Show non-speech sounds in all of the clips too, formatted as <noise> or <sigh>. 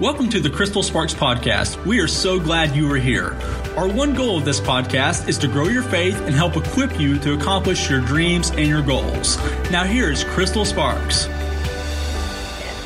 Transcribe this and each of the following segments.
Welcome to the Crystal Sparks Podcast. We are so glad you are here. Our one goal of this podcast is to grow your faith and help equip you to accomplish your dreams and your goals. Now, here's Crystal Sparks.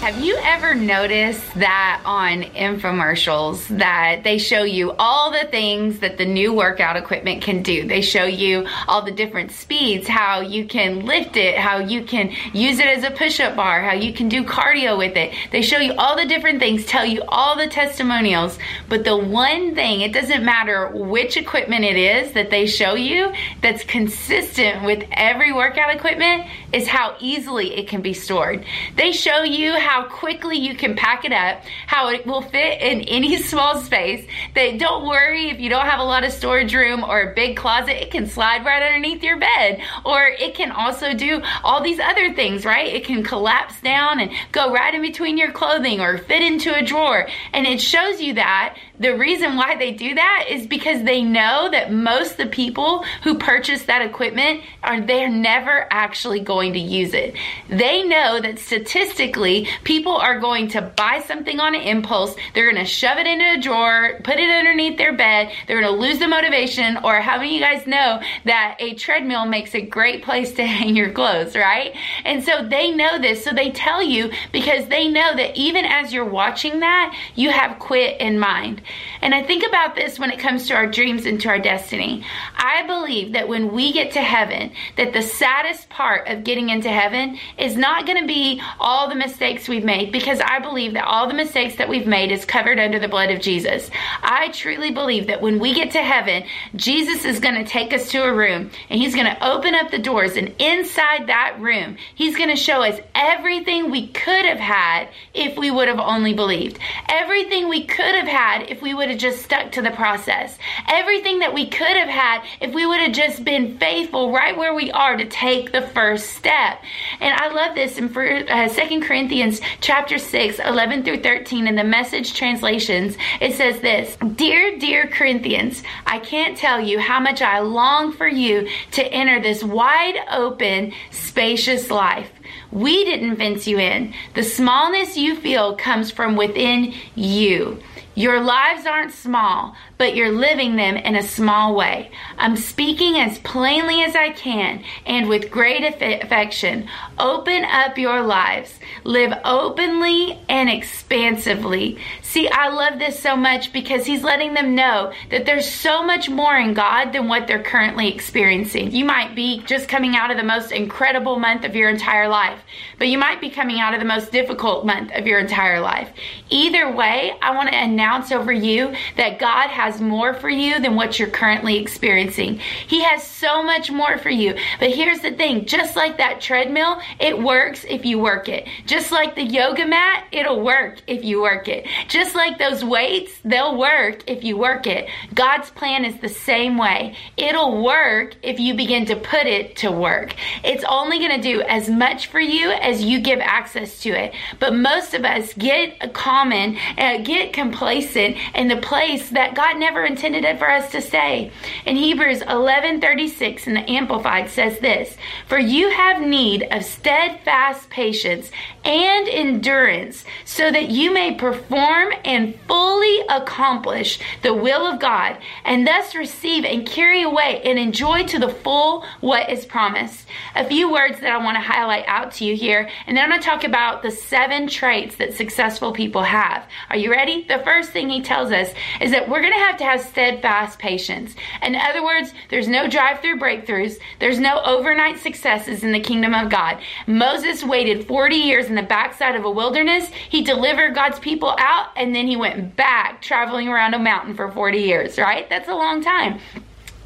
Have you ever noticed that on infomercials that they show you all the things that the new workout equipment can do? They show you all the different speeds, how you can lift it, how you can use it as a push-up bar, how you can do cardio with it. They show you all the different things, tell you all the testimonials, but the one thing, it doesn't matter which equipment it is that they show you that's consistent with every workout equipment is how easily it can be stored. They show you how quickly you can pack it up, how it will fit in <laughs> any small space. They don't worry if you don't have a lot of storage room or a big closet, it can slide right underneath your bed. Or it can also do all these other things, right? It can collapse down and go right in between your clothing or fit into a drawer. And it shows you that the reason why they do that is because they know that most of the people who purchase that equipment are they're never actually going to use it. They know that statistically people are going to buy something on an impulse, they're going to shove it into a drawer, put it underneath their bed, they're going to lose the motivation or how many of you guys know that a treadmill makes a great place to <laughs> hang your clothes, right? And so they know this, so they tell you because they know that even as you're watching that, you have quit in mind. And I think about this when it comes to our dreams and to our destiny. I believe that when we get to heaven, that the saddest part of getting into heaven is not going to be all the mistakes we've made because I believe that all the mistakes that we've made is covered under the blood of Jesus. I truly believe that when we get to heaven, Jesus is going to take us to a room and he's going to open up the doors and inside that room, he's going to show us everything we could have had if we would have only believed. Everything we could have had if we would have just stuck to the process. Everything that we could have had if we would have just been faithful right where we are to take the first step. And I love this in uh, 2 Corinthians chapter 6, 11 through 13 in the message translations. It says this, Dear, dear Corinthians, I can't tell you how much I long for you to enter this wide open, spacious life. We didn't fence you in. The smallness you feel comes from within you. Your lives aren't small, but you're living them in a small way. I'm speaking as plainly as I can and with great affection. Open up your lives. Live openly and expansively. See, I love this so much because he's letting them know that there's so much more in God than what they're currently experiencing. You might be just coming out of the most incredible month of your entire life, but you might be coming out of the most difficult month of your entire life. Either way, I want to announce over you that God has more for you than what you're currently experiencing. He has so much more for you. But here's the thing just like that treadmill, it works if you work it. Just like the yoga mat, it'll work if you work it. Just like those weights, they'll work if you work it. God's plan is the same way. It'll work if you begin to put it to work. It's only going to do as much for you as you give access to it. But most of us get common, uh, get complacent in the place that God never intended it for us to stay. In Hebrews 11:36 in the Amplified says this, "For you have need of steadfast patience and endurance, so that you may perform and fully accomplish the will of God, and thus receive and carry away and enjoy to the full what is promised." A few words that I want to highlight out to you here, and then I'm going to talk about the seven traits that successful people have. Are you ready? The first thing he tells us is that we're going to have to have steadfast patience. In other words, there's no drive through breakthroughs, there's no overnight successes in the kingdom of God. Moses waited 40 years in the backside of a wilderness. He delivered God's people out, and then he went back traveling around a mountain for 40 years, right? That's a long time.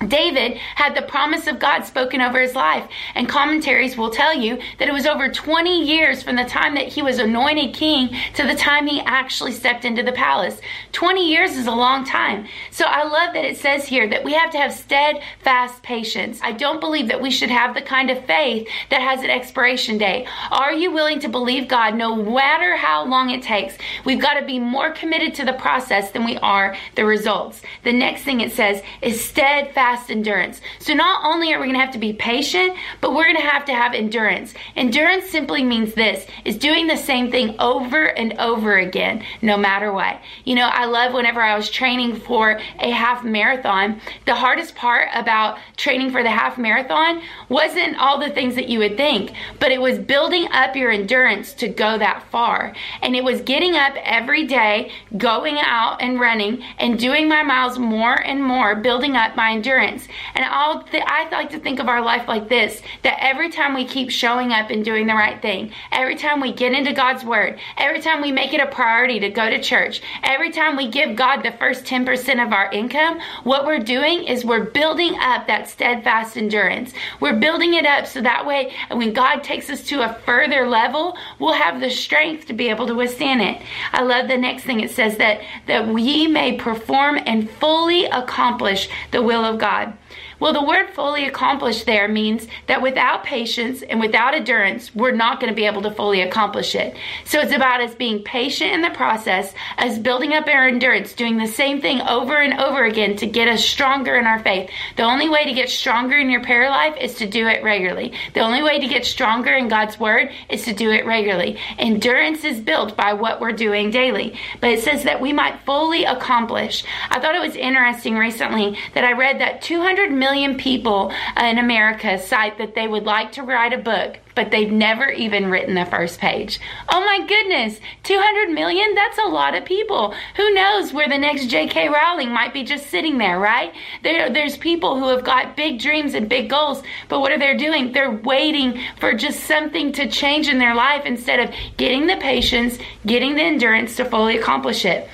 David had the promise of God spoken over his life, and commentaries will tell you that it was over 20 years from the time that he was anointed king to the time he actually stepped into the palace. 20 years is a long time. So I love that it says here that we have to have steadfast patience. I don't believe that we should have the kind of faith that has an expiration date. Are you willing to believe God no matter how long it takes? We've got to be more committed to the process than we are the results. The next thing it says is steadfast endurance. So not only are we going to have to be patient, but we're going to have to have endurance. Endurance simply means this, is doing the same thing over and over again, no matter what. You know, I love whenever I was training for a half marathon, the hardest part about training for the half marathon wasn't all the things that you would think, but it was building up your endurance to go that far. And it was getting up every day, going out and running and doing my miles more and more, building up my endurance. And I'll th- I like to think of our life like this that every time we keep showing up and doing the right thing, every time we get into God's Word, every time we make it a priority to go to church, every time we give God the first 10% of our income, what we're doing is we're building up that steadfast endurance. We're building it up so that way when God takes us to a further level, we'll have the strength to be able to withstand it. I love the next thing it says that that we may perform and fully accomplish the will of God. God. Well, the word fully accomplished there means that without patience and without endurance, we're not going to be able to fully accomplish it. So it's about us being patient in the process, us building up our endurance, doing the same thing over and over again to get us stronger in our faith. The only way to get stronger in your prayer life is to do it regularly. The only way to get stronger in God's word is to do it regularly. Endurance is built by what we're doing daily. But it says that we might fully accomplish. I thought it was interesting recently that I read that 200 million million people in America cite that they would like to write a book, but they've never even written the first page. Oh my goodness, 200 million? That's a lot of people. Who knows where the next J.K. Rowling might be just sitting there, right? There, there's people who have got big dreams and big goals, but what are they doing? They're waiting for just something to change in their life instead of getting the patience, getting the endurance to fully accomplish it.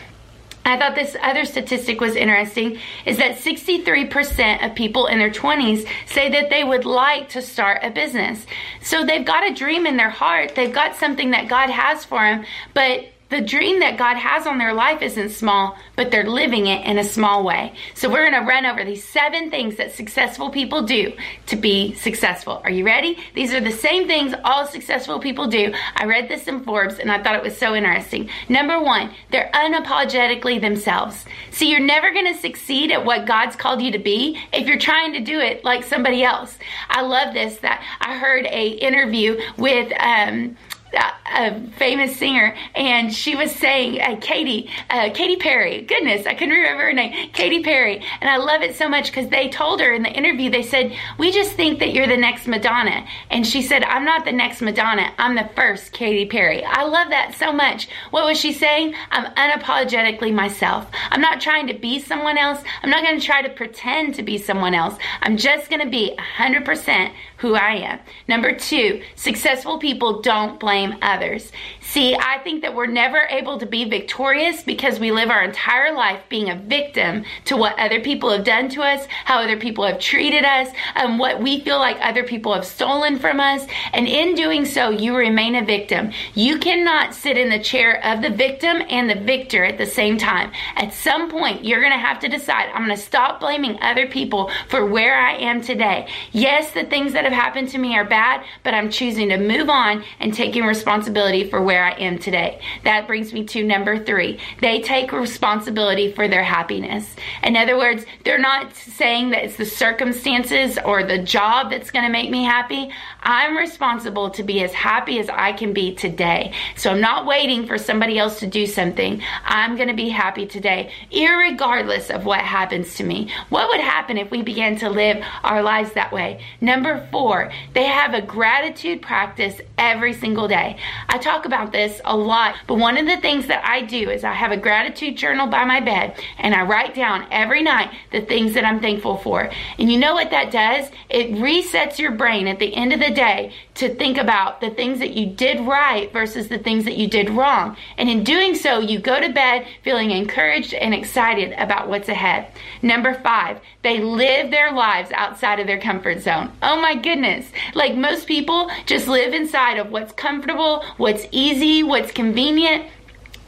I thought this other statistic was interesting is that 63% of people in their 20s say that they would like to start a business. So they've got a dream in their heart. They've got something that God has for them, but the dream that God has on their life isn't small, but they're living it in a small way. So we're going to run over these seven things that successful people do to be successful. Are you ready? These are the same things all successful people do. I read this in Forbes and I thought it was so interesting. Number one, they're unapologetically themselves. See, you're never going to succeed at what God's called you to be if you're trying to do it like somebody else. I love this that I heard a interview with um, a famous singer, and she was saying, uh, Katy, uh, Katy Perry. Goodness, I couldn't remember her name. Katy Perry, and I love it so much because they told her in the interview. They said, "We just think that you're the next Madonna," and she said, "I'm not the next Madonna. I'm the first Katy Perry." I love that so much. What was she saying? I'm unapologetically myself. I'm not trying to be someone else. I'm not going to try to pretend to be someone else. I'm just going to be 100% who I am. Number two, successful people don't blame others. See, I think that we're never able to be victorious because we live our entire life being a victim to what other people have done to us, how other people have treated us, and what we feel like other people have stolen from us. And in doing so, you remain a victim. You cannot sit in the chair of the victim and the victor at the same time. At some point, you're going to have to decide I'm going to stop blaming other people for where I am today. Yes, the things that have have happened to me are bad, but I'm choosing to move on and taking responsibility for where I am today. That brings me to number three. They take responsibility for their happiness. In other words, they're not saying that it's the circumstances or the job that's going to make me happy. I'm responsible to be as happy as I can be today. So I'm not waiting for somebody else to do something. I'm going to be happy today, regardless of what happens to me. What would happen if we began to live our lives that way? Number four, they have a gratitude practice every single day. I talk about this a lot, but one of the things that I do is I have a gratitude journal by my bed and I write down every night the things that I'm thankful for. And you know what that does? It resets your brain at the end of the day to think about the things that you did right versus the things that you did wrong. And in doing so, you go to bed feeling encouraged and excited about what's ahead. Number five, they live their lives outside of their comfort zone. Oh my goodness. Like most people just live inside of what's comfortable, what's easy, what's convenient.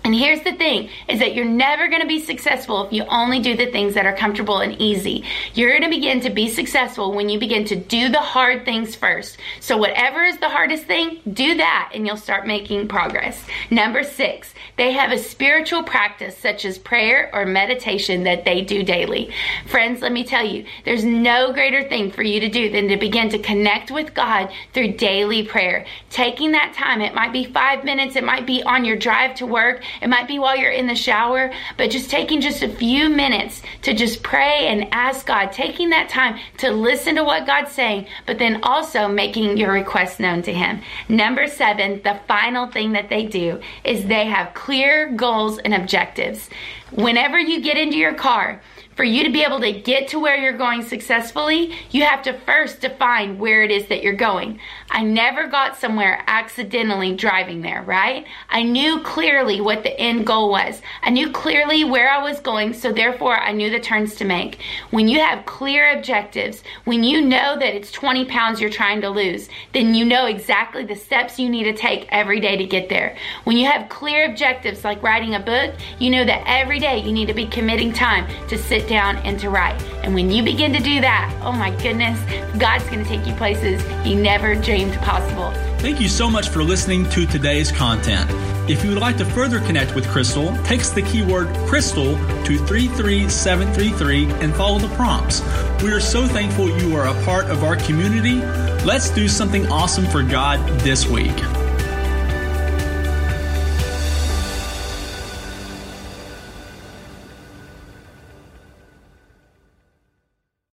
And here's the thing is that you're never going to be successful if you only do the things that are comfortable and easy. You're going to begin to be successful when you begin to do the hard things first. So whatever is the hardest thing, do that and you'll start making progress. Number 6, they have a spiritual practice such as prayer or meditation that they do daily. Friends, let me tell you, there's no greater thing for you to do than to begin to connect with God through daily prayer. Taking that time, it might be 5 minutes, it might be on your drive to work, it might be while you're in the shower, but just taking just a few minutes to just pray and ask God, taking that time to listen to what God's saying, but then also making your request known to Him. Number seven, the final thing that they do is they have clear goals and objectives. Whenever you get into your car, for you to be able to get to where you're going successfully, you have to first define where it is that you're going. I never got somewhere accidentally driving there, right? I knew clearly what the end goal was. I knew clearly where I was going, so therefore I knew the turns to make. When you have clear objectives, when you know that it's 20 pounds you're trying to lose, then you know exactly the steps you need to take every day to get there. When you have clear objectives like writing a book, you know that every day you need to be committing time to sit down and to write. And when you begin to do that, oh my goodness, God's going to take you places you never dreamed possible. Thank you so much for listening to today's content. If you would like to further connect with Crystal, text the keyword Crystal to 33733 and follow the prompts. We are so thankful you are a part of our community. Let's do something awesome for God this week.